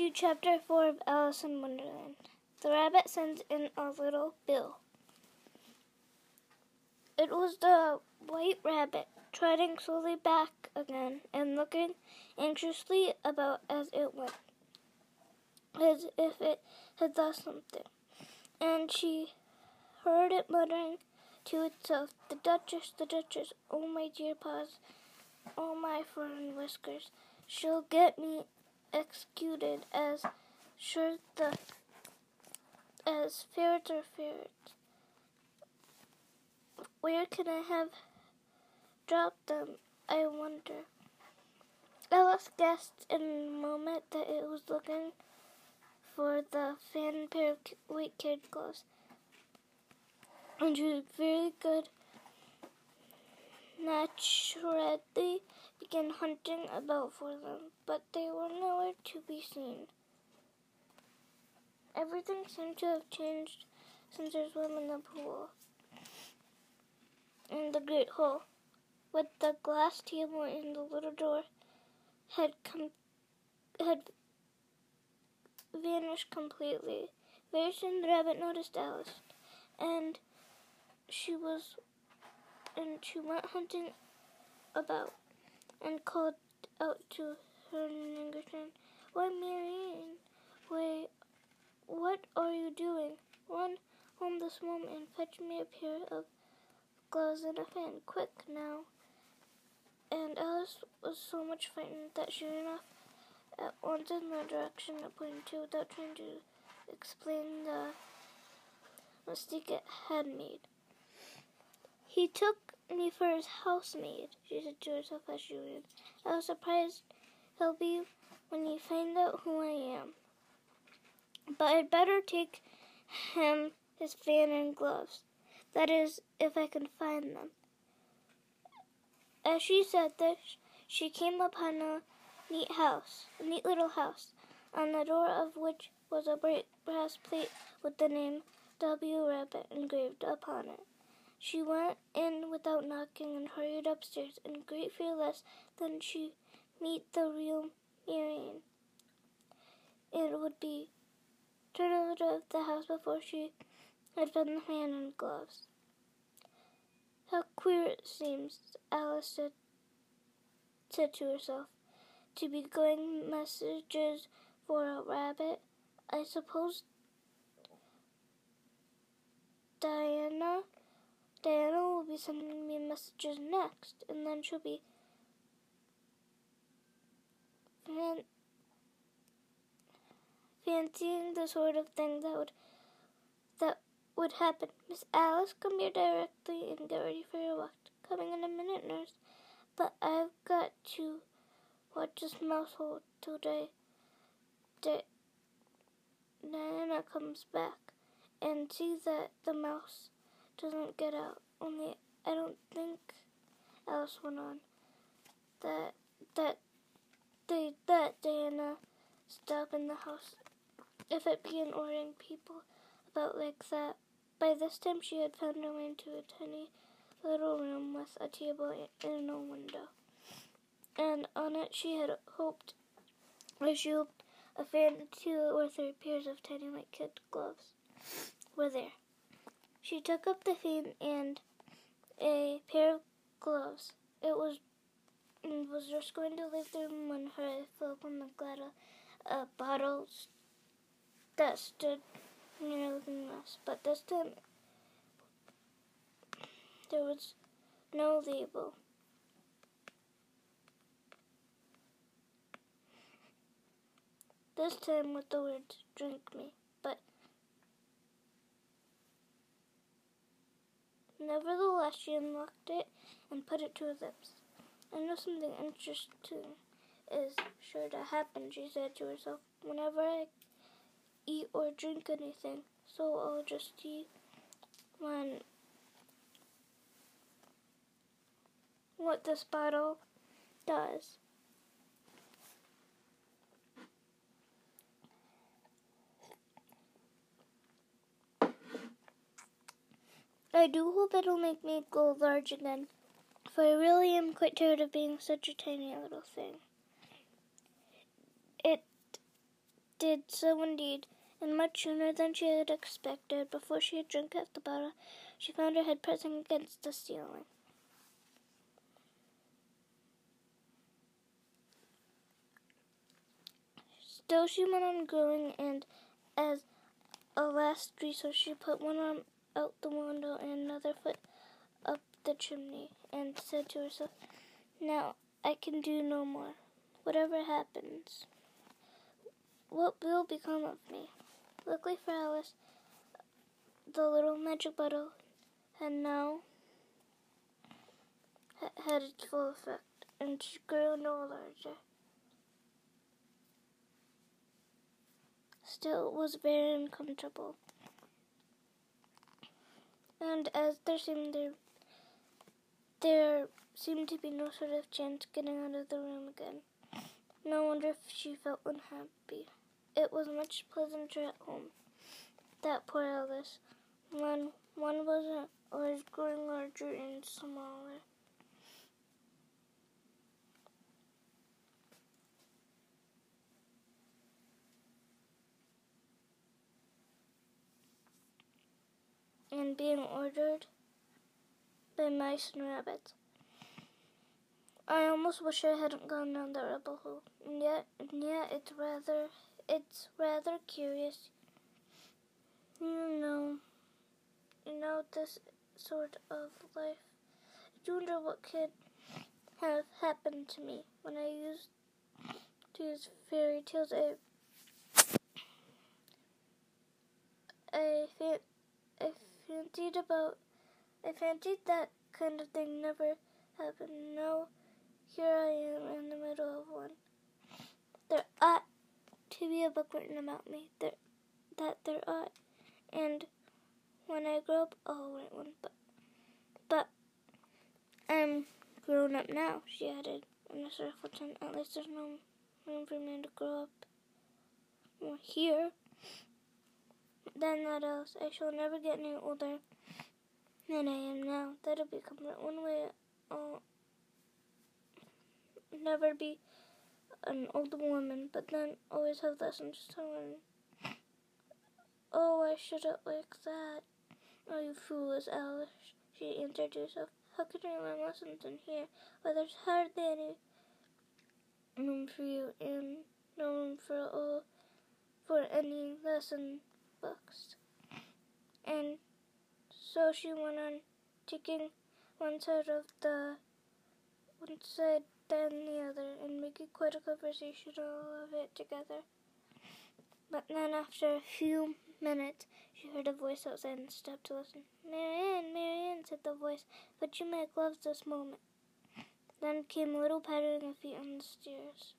do chapter 4 of Alice in Wonderland. The rabbit sends in a little bill. It was the white rabbit trotting slowly back again and looking anxiously about as it went, as if it had lost something. And she heard it muttering to itself, The Duchess, the Duchess, oh my dear paws, oh my fur and whiskers, she'll get me executed as sure the as ferrets or ferrets. Where can I have dropped them, I wonder? Alice guessed in a moment that it was looking for the fan pair of white kid gloves. And she was very good naturally began hunting about for them, but they were nowhere to be seen. Everything seemed to have changed since their swim in the pool. In the great hall, with the glass table and the little door, had come had vanished completely. Very soon the rabbit noticed Alice, and she was and she went hunting about and called out to her in English, Why, Mary Ann, why, what are you doing? Run home this moment and fetch me a pair of gloves and a fan, quick now. And Alice was so much frightened that she ran off at once in the direction it pointed to without trying to explain the mistake it had made. He took me for his housemaid, she said to herself as she ran. How surprised he'll be when he finds out who I am. But I'd better take him his fan and gloves. That is, if I can find them. As she said this, she came upon a neat house, a neat little house, on the door of which was a bright brass plate with the name W. Rabbit engraved upon it. She went in without knocking and hurried upstairs in great fear lest then she meet the real Mary Ann. It would be turned out of the house before she had found the hand and gloves. How queer it seems, Alice said, said to herself, to be going messages for a rabbit. I suppose Diana Diana will be sending me messages next, and then she'll be fan- fancying the sort of thing that would that would happen. Miss Alice, come here directly and get ready for your walk. Coming in a minute, nurse. But I've got to watch this mouse hole till Di- Di- Diana comes back and see that the mouse doesn't get out. Only I don't think Alice went on that that they let Diana stop in the house if it began ordering people about like that. By this time she had found her way into a tiny little room with a table and a window. And on it she had hoped or she hoped a fan two or three pairs of tiny white kid gloves were there. She took up the fan and a pair of gloves. It was was just going to leave the room when her eye fell upon the glass a bottle that stood near the glass. But this time there was no label. This time with the words drink me. Nevertheless, she unlocked it and put it to her lips. I know something interesting is sure to happen, she said to herself, whenever I eat or drink anything. So I'll just see when what this bottle does. I do hope it'll make me go large again, for I really am quite tired of being such a tiny little thing. It did so indeed, and much sooner than she had expected. Before she had drunk half the bottle, she found her head pressing against the ceiling. Still, she went on growing, and as a last resource, she put one arm out the window and another foot up the chimney, and said to herself, Now I can do no more. Whatever happens, what will become of me? Luckily for Alice, the little magic bottle had now had its full effect, and she grew no larger. Still, it was very uncomfortable. And as there seemed there, there seemed to be no sort of chance getting out of the room again. No wonder if she felt unhappy. It was much pleasanter at home. That poor Alice. When one was always growing larger and smaller. And being ordered by mice and rabbits. I almost wish I hadn't gone down the rabbit hole. And yet, and yet, it's rather, it's rather curious. You know, you know this sort of life. I wonder what could have happened to me when I used to use fairy tales. I, I, I fancied about, I fancied that kind of thing never happened. No here I am in the middle of one. There ought to be a book written about me. There, that there ought. And when I grow up, I'll write one. But, but I'm grown up now, she added in a sorrowful tone. At least there's no room for me to grow up well, here. Then that else, I shall never get any older than I am now. That'll be comfort. One way I'll never be an old woman, but then always have lessons to learn. Oh, I shouldn't like that. Oh, you foolish Alice, she answered herself. How could I learn lessons in here? Why, there's hardly any room for you, and no room for all, for any lesson books. And so she went on, taking one side of the one side then the other, and making quite a conversation all of it together. But then, after a few minutes, she heard a voice outside and stopped to listen. Mary Ann, Marianne, said the voice, but you my gloves this moment. Then came little pattering of feet on the stairs.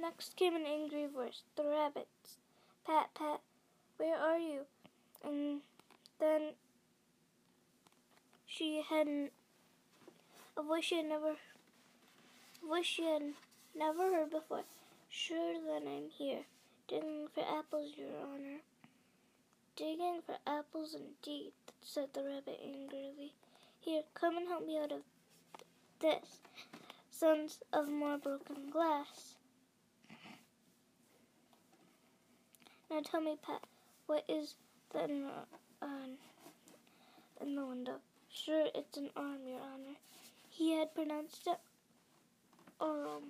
Next came an angry voice, the rabbit's. Pat, pat, where are you? and then she had a voice she had never voice she had never heard before. Sure then I'm here, digging for apples, Your Honor. Digging for apples indeed, said the rabbit angrily. Here, come and help me out of this. Sons of more broken glass. Now tell me, Pat, what is then uh, in the window. Sure, it's an arm, Your Honor. He had pronounced it um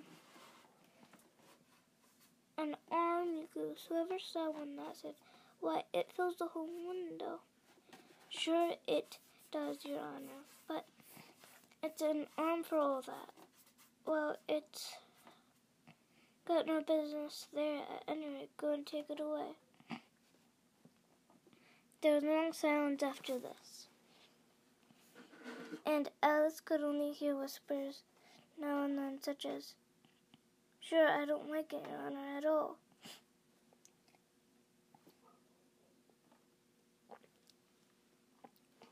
an arm, you goose. Whoever saw one that said, why, it fills the whole window. Sure, it does, Your Honor, but it's an arm for all that. Well, it's got no business there at any. Go and take it away. There was a long silence after this, and Alice could only hear whispers now and then, such as, Sure, I don't like it, Your Honor, at all.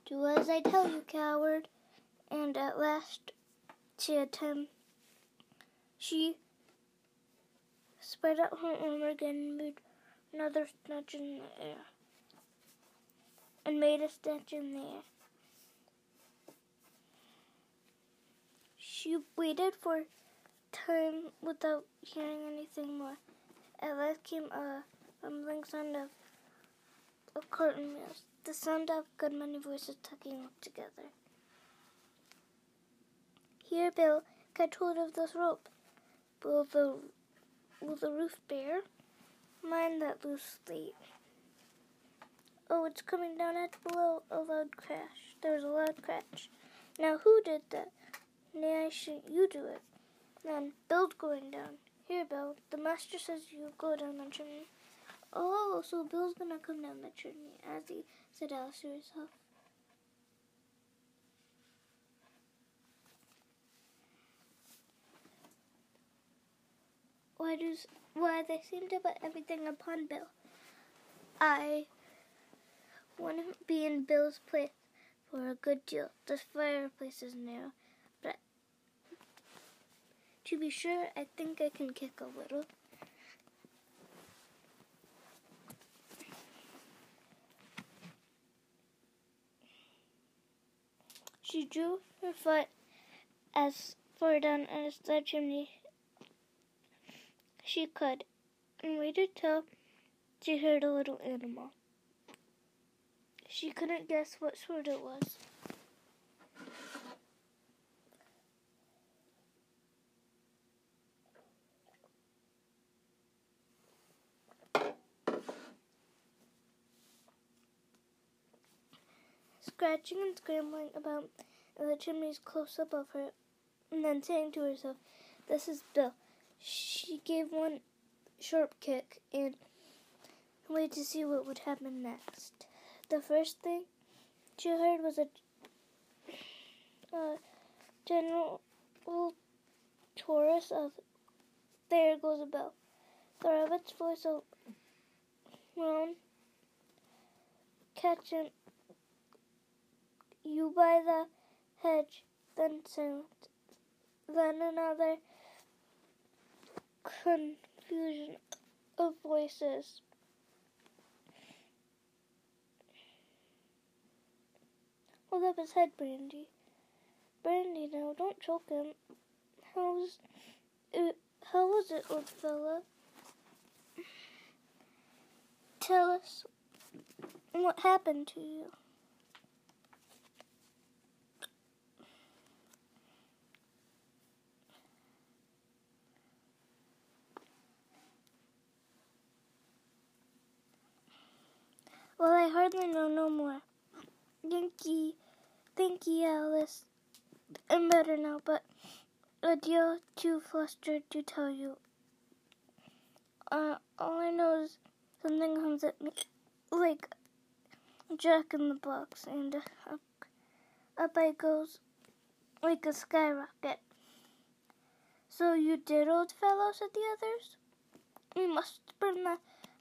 Do as I tell you, coward. And at last she time. She spread out her arm again made another snatch in the air and made a snatch in there. She waited for time without hearing anything more. At last came a rumbling sound of a curtain the sound of good many voices talking together. Here, Bill, catch hold of this rope. Will the will the roof bear? Mind that loosely. Oh, it's coming down at below. A loud crash. There was a loud crash. Now who did that? Nay, I shouldn't you do it? Then Bill's going down. Here, Bill. The master says you go down the chimney. Oh, so Bill's gonna come down the chimney, as he said Alice to herself. Does why they seem to put everything upon Bill? I wouldn't be in Bill's place for a good deal. This fireplace is narrow, but to be sure, I think I can kick a little. She drew her foot as far down as the chimney she could and waited till she heard a little animal. She couldn't guess what sort it was. Scratching and scrambling about the chimneys close above her, and then saying to herself, This is Bill. She gave one sharp kick and waited to see what would happen next. The first thing she heard was a, a general chorus of There goes a bell. The rabbit's voice alone catching you by the hedge, then silent. Then another confusion of voices. Hold up his head, Brandy. Brandy, now don't choke him. How's it? How was it, old fella? Tell us what happened to you. Well, I hardly know no more. Thank ye, Alice. I'm better now, but a deal too flustered to tell you. Uh, all I know is something comes at me like Jack in the Box, and up, up I goes like a skyrocket. So you did, old fellow, said the others. We must burn the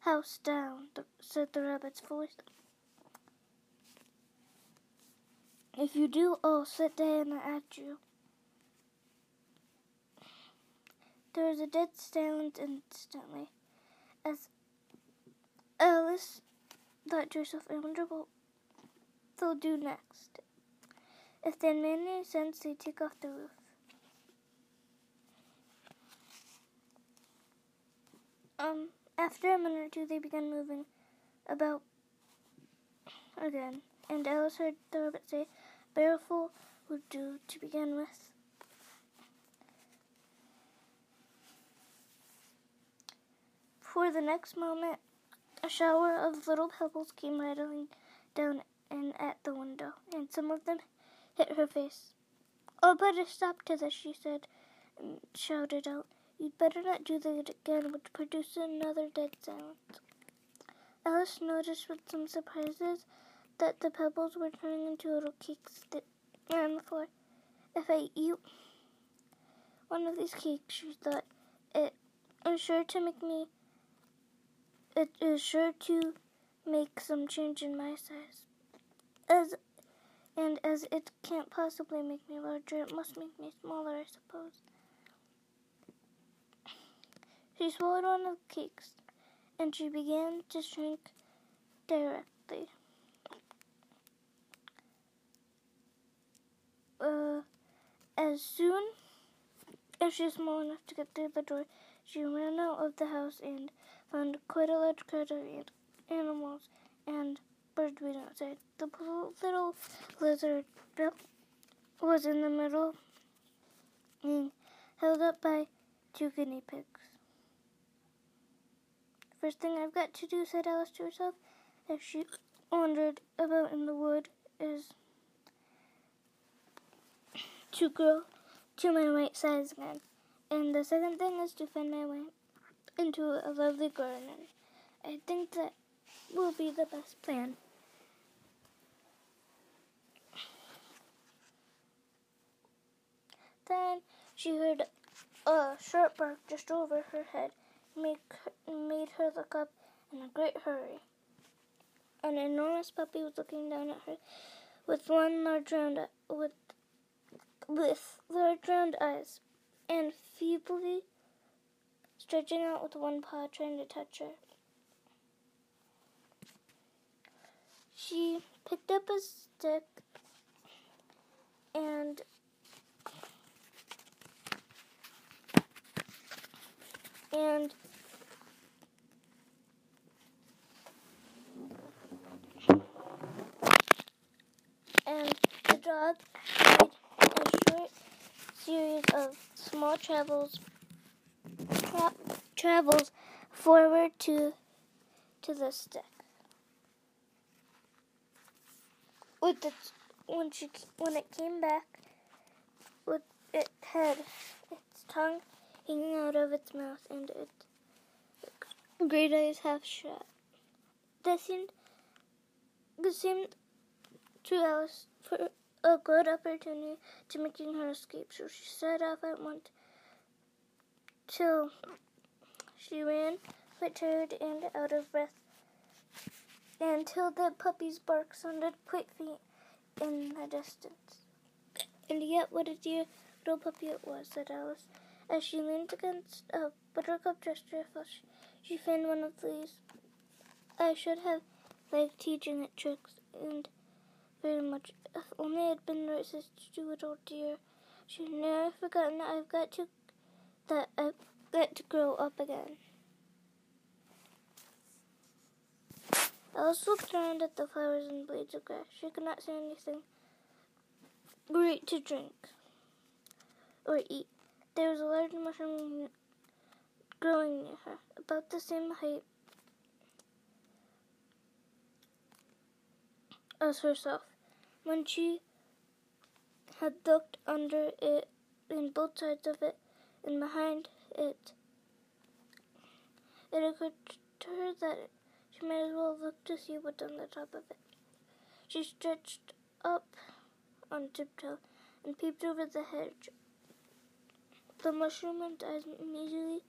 house down, said the rabbit's voice. If you do, I'll sit down at you. There was a dead silence instantly, as Alice thought to herself, I wonder what they'll do next. If they made any sense, they take off the roof. Um, after a minute or two, they began moving about again, and Alice heard the rabbit say, Barrelful would do to begin with. For the next moment, a shower of little pebbles came rattling down and at the window, and some of them hit her face. Oh, put a stop to this, she said, and shouted out. You'd better not do that again, which produced another dead silence. Alice noticed with some surprises that the pebbles were turning into little cakes that on the floor. If I eat one of these cakes, she thought, it is sure to make me. It is sure to make some change in my size. As and as it can't possibly make me larger, it must make me smaller, I suppose. She swallowed one of the cakes, and she began to shrink directly. Uh, as soon As she was small enough to get through the door, she ran out of the house and found quite a large crowd of animals and birds waiting outside. The little lizard was in the middle, being held up by two guinea pigs. First thing I've got to do, said Alice to herself, as she wandered about in the wood, is to grow to my right size again. And the second thing is to find my way into a lovely garden. I think that will be the best plan. Then she heard a sharp bark just over her head, make, made her look up in a great hurry. An enormous puppy was looking down at her with one large round with with large round eyes and feebly stretching out with one paw trying to touch her. She picked up a stick and and and the dog made a short series of small travels tra travels forward to to the stick. With the when she when it came back, with it had its tongue hanging out of its mouth and its great eyes half shut. This seemed this seemed to Alice for a good opportunity to making her escape, so she set off at once till she ran quite tired and out of breath until the puppy's bark sounded quite faint in the distance. And yet what a dear little puppy it was, said Alice, as she leaned against a buttercup dresser she found one of these. I should have liked teaching it tricks, and very much. If only I had been right sister to it, oh dear. She'd never forgotten that I've got to that I've got to grow up again. Alice looked around at the flowers and blades of grass. She could not see anything great to drink or eat. There was a large mushroom growing near her, about the same height as herself. When she had looked under it and both sides of it and behind it, it occurred to her that she might as well look to see what's on the top of it. She stretched up on tiptoe and peeped over the hedge. The mushroom and eyes immediately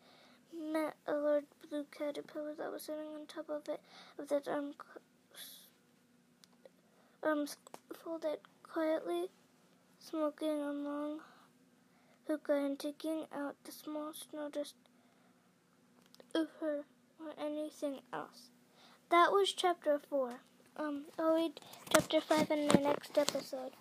met a large blue caterpillar that was sitting on top of it with its arm, arms folded quietly, smoking a long hookah and taking out the small snow dust of her or anything else. That was chapter four. Um, I'll read chapter five in the next episode.